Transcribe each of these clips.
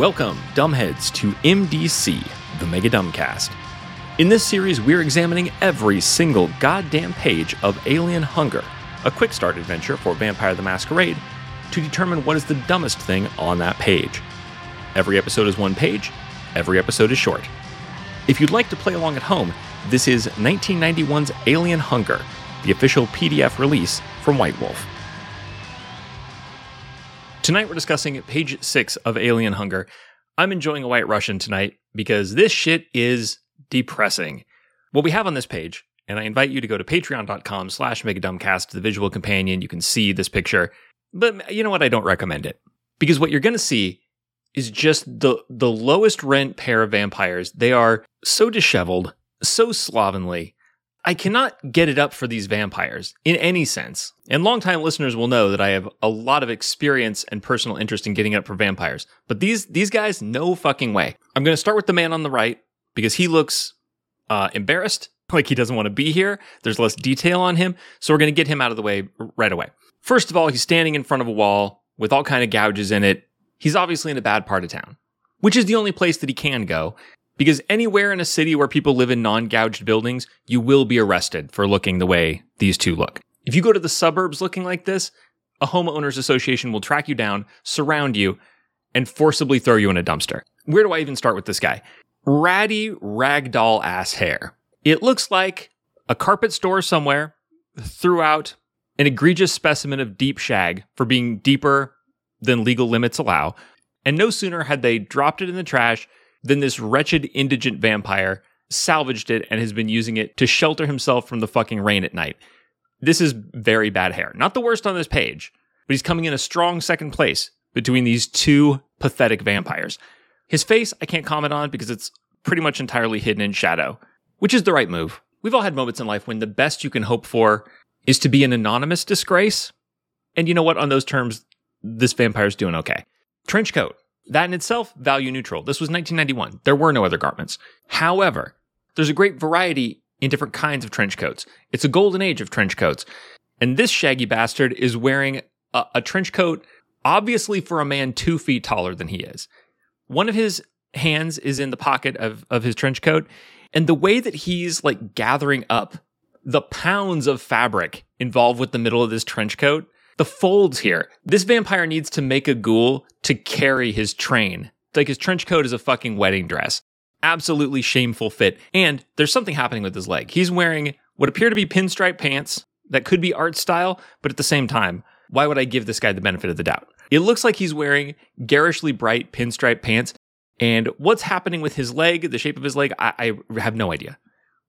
Welcome, dumbheads, to MDC, the Mega Dumbcast. In this series, we're examining every single goddamn page of Alien Hunger, a quick start adventure for Vampire the Masquerade, to determine what is the dumbest thing on that page. Every episode is one page, every episode is short. If you'd like to play along at home, this is 1991's Alien Hunger, the official PDF release from White Wolf. Tonight we're discussing page six of Alien Hunger. I'm enjoying a White Russian tonight because this shit is depressing. What we have on this page, and I invite you to go to patreon.com slash megadumbcast, the visual companion. You can see this picture. But you know what? I don't recommend it. Because what you're to see is just the the lowest rent pair of vampires. They are so disheveled, so slovenly. I cannot get it up for these vampires in any sense. And longtime listeners will know that I have a lot of experience and personal interest in getting up for vampires. But these these guys, no fucking way. I'm going to start with the man on the right because he looks uh, embarrassed, like he doesn't want to be here. There's less detail on him, so we're going to get him out of the way right away. First of all, he's standing in front of a wall with all kind of gouges in it. He's obviously in a bad part of town, which is the only place that he can go. Because anywhere in a city where people live in non gouged buildings, you will be arrested for looking the way these two look. If you go to the suburbs looking like this, a homeowners association will track you down, surround you, and forcibly throw you in a dumpster. Where do I even start with this guy? Ratty ragdoll ass hair. It looks like a carpet store somewhere threw out an egregious specimen of deep shag for being deeper than legal limits allow. And no sooner had they dropped it in the trash than this wretched indigent vampire salvaged it and has been using it to shelter himself from the fucking rain at night. This is very bad hair. Not the worst on this page, but he's coming in a strong second place between these two pathetic vampires. His face, I can't comment on because it's pretty much entirely hidden in shadow, which is the right move. We've all had moments in life when the best you can hope for is to be an anonymous disgrace. And you know what? On those terms, this vampire's doing okay. Trench coat. That in itself, value neutral. This was 1991. There were no other garments. However, there's a great variety in different kinds of trench coats. It's a golden age of trench coats. And this shaggy bastard is wearing a, a trench coat, obviously for a man two feet taller than he is. One of his hands is in the pocket of, of his trench coat. And the way that he's like gathering up the pounds of fabric involved with the middle of this trench coat, the folds here. This vampire needs to make a ghoul to carry his train. Like his trench coat is a fucking wedding dress. Absolutely shameful fit. And there's something happening with his leg. He's wearing what appear to be pinstripe pants that could be art style, but at the same time, why would I give this guy the benefit of the doubt? It looks like he's wearing garishly bright pinstripe pants. And what's happening with his leg, the shape of his leg, I, I have no idea.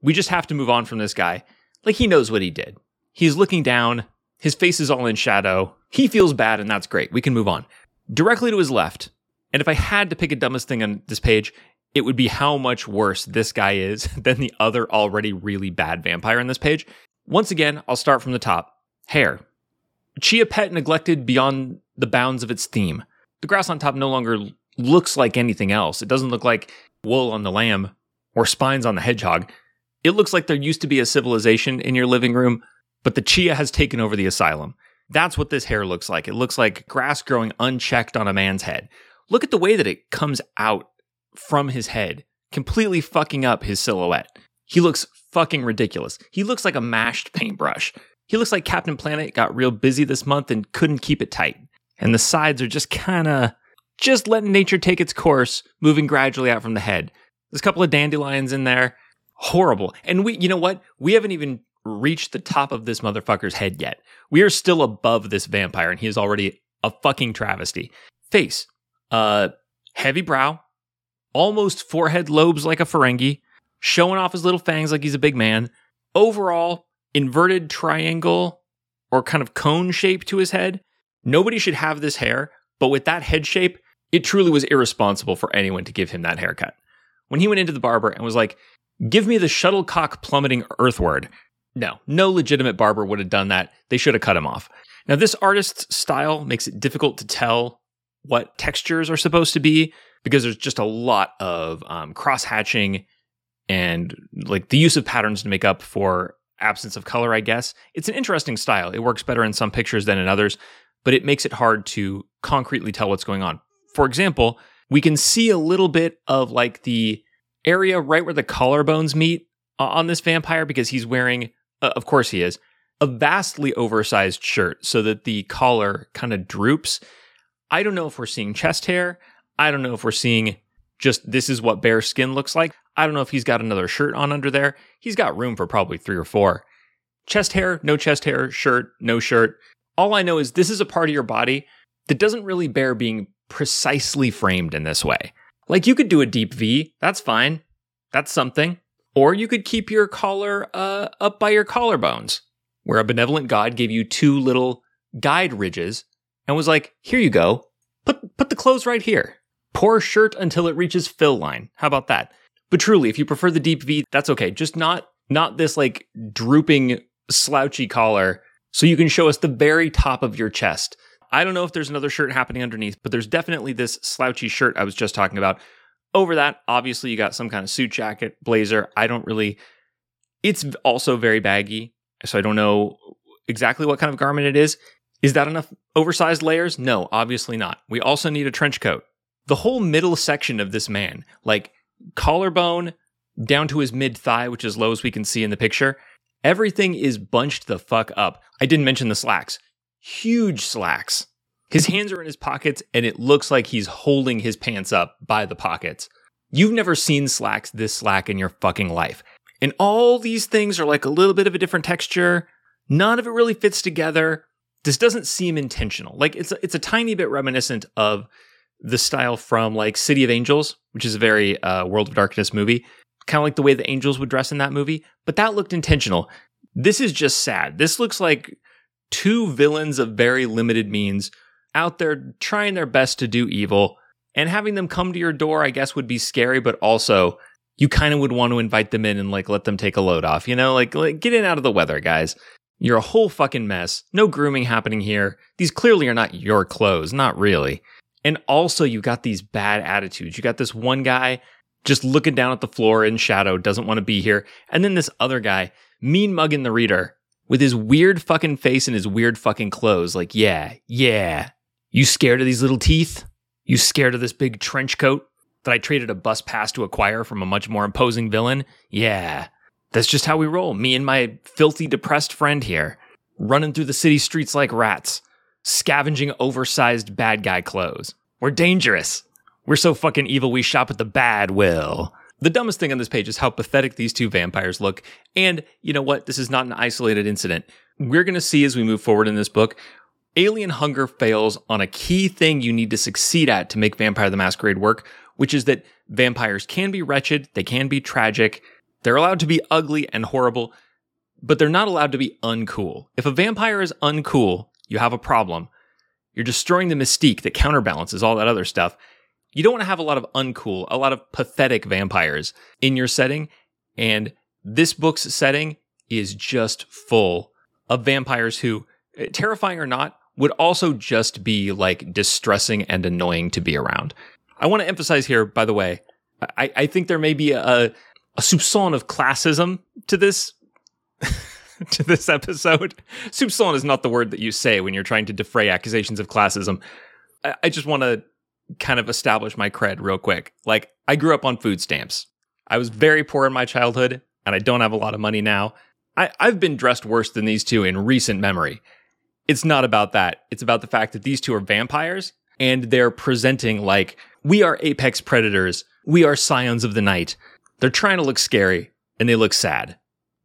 We just have to move on from this guy. Like he knows what he did. He's looking down. His face is all in shadow. He feels bad, and that's great. We can move on. Directly to his left, and if I had to pick a dumbest thing on this page, it would be how much worse this guy is than the other already really bad vampire on this page. Once again, I'll start from the top. Hair. Chia pet neglected beyond the bounds of its theme. The grass on top no longer looks like anything else. It doesn't look like wool on the lamb or spines on the hedgehog. It looks like there used to be a civilization in your living room, but the chia has taken over the asylum. That's what this hair looks like. It looks like grass growing unchecked on a man's head. Look at the way that it comes out from his head, completely fucking up his silhouette. He looks fucking ridiculous. He looks like a mashed paintbrush. He looks like Captain Planet got real busy this month and couldn't keep it tight. And the sides are just kind of just letting nature take its course, moving gradually out from the head. There's a couple of dandelions in there. Horrible. And we, you know what? We haven't even reached the top of this motherfucker's head yet. We are still above this vampire, and he is already a fucking travesty. Face, uh, heavy brow, almost forehead lobes like a Ferengi, showing off his little fangs like he's a big man. Overall, inverted triangle or kind of cone shape to his head. Nobody should have this hair, but with that head shape, it truly was irresponsible for anyone to give him that haircut. When he went into the barber and was like, Give me the shuttlecock plummeting earthward. No, no legitimate barber would have done that. They should have cut him off. Now, this artist's style makes it difficult to tell what textures are supposed to be because there's just a lot of um, cross hatching and like the use of patterns to make up for absence of color, I guess. It's an interesting style. It works better in some pictures than in others, but it makes it hard to concretely tell what's going on. For example, We can see a little bit of like the area right where the collarbones meet uh, on this vampire because he's wearing, uh, of course, he is a vastly oversized shirt so that the collar kind of droops. I don't know if we're seeing chest hair. I don't know if we're seeing just this is what bare skin looks like. I don't know if he's got another shirt on under there. He's got room for probably three or four. Chest hair, no chest hair, shirt, no shirt. All I know is this is a part of your body that doesn't really bear being precisely framed in this way. Like you could do a deep V, that's fine. That's something. Or you could keep your collar uh, up by your collarbones, where a benevolent God gave you two little guide ridges and was like, here you go. Put, put the clothes right here. Pour shirt until it reaches fill line. How about that? But truly, if you prefer the deep V, that's okay. Just not not this like drooping slouchy collar so you can show us the very top of your chest. I don't know if there's another shirt happening underneath, but there's definitely this slouchy shirt I was just talking about. Over that, obviously you got some kind of suit jacket, blazer. I don't really it's also very baggy, so I don't know exactly what kind of garment it is. Is that enough oversized layers? No, obviously not. We also need a trench coat. The whole middle section of this man, like collarbone down to his mid thigh, which is low as we can see in the picture, everything is bunched the fuck up. I didn't mention the slacks. Huge slacks. His hands are in his pockets, and it looks like he's holding his pants up by the pockets. You've never seen slacks this slack in your fucking life. And all these things are like a little bit of a different texture. None of it really fits together. This doesn't seem intentional. Like it's a, it's a tiny bit reminiscent of the style from like City of Angels, which is a very uh, World of Darkness movie, kind of like the way the angels would dress in that movie. But that looked intentional. This is just sad. This looks like two villains of very limited means out there trying their best to do evil, and having them come to your door, I guess, would be scary, but also you kind of would want to invite them in and like let them take a load off, you know, like, like get in out of the weather, guys. You're a whole fucking mess. No grooming happening here. These clearly are not your clothes, not really. And also, you got these bad attitudes. You got this one guy just looking down at the floor in shadow, doesn't want to be here. And then this other guy, mean mugging the reader with his weird fucking face and his weird fucking clothes. Like, yeah, yeah. You scared of these little teeth? You scared of this big trench coat that I traded a bus pass to acquire from a much more imposing villain? Yeah. That's just how we roll. Me and my filthy, depressed friend here, running through the city streets like rats scavenging oversized bad guy clothes. We're dangerous. We're so fucking evil we shop at the bad will. The dumbest thing on this page is how pathetic these two vampires look. And you know what? This is not an isolated incident. We're going to see as we move forward in this book, Alien Hunger fails on a key thing you need to succeed at to make Vampire the Masquerade work, which is that vampires can be wretched, they can be tragic, they're allowed to be ugly and horrible, but they're not allowed to be uncool. If a vampire is uncool, you have a problem. You're destroying the mystique that counterbalances all that other stuff. You don't want to have a lot of uncool, a lot of pathetic vampires in your setting. And this book's setting is just full of vampires who, eh, terrifying or not, would also just be like distressing and annoying to be around. I want to emphasize here, by the way, I, I think there may be a, a soupçon of classism to this to this episode. Soupçon is not the word that you say when you're trying to defray accusations of classism. I, I just want to kind of establish my cred real quick. Like, I grew up on food stamps. I was very poor in my childhood, and I don't have a lot of money now. I, I've been dressed worse than these two in recent memory. It's not about that. It's about the fact that these two are vampires and they're presenting like we are apex predators. We are scions of the night. They're trying to look scary and they look sad.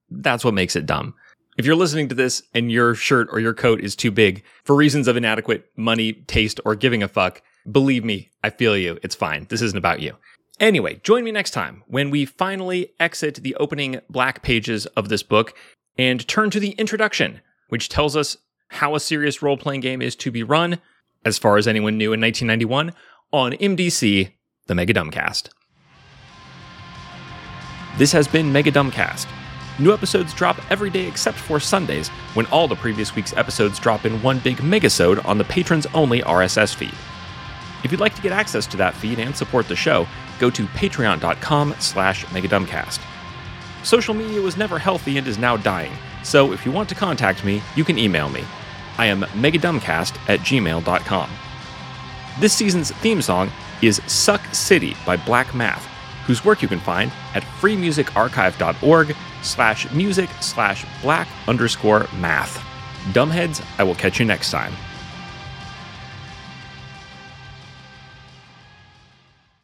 That's what makes it dumb. If you're listening to this and your shirt or your coat is too big for reasons of inadequate money, taste, or giving a fuck, believe me, I feel you. It's fine. This isn't about you. Anyway, join me next time when we finally exit the opening black pages of this book and turn to the introduction, which tells us how a serious role playing game is to be run, as far as anyone knew in 1991, on MDC, the Mega Dumbcast. This has been Mega Dumbcast New episodes drop every day except for Sundays, when all the previous week's episodes drop in one big megasode on the patrons only RSS feed. If you'd like to get access to that feed and support the show, go to patreon.com slash megadumbcast. Social media was never healthy and is now dying, so if you want to contact me, you can email me. I am megadumbcast at gmail.com. This season's theme song is Suck City by Black Math, whose work you can find at freemusicarchive.org slash music slash black underscore math. Dumbheads, I will catch you next time.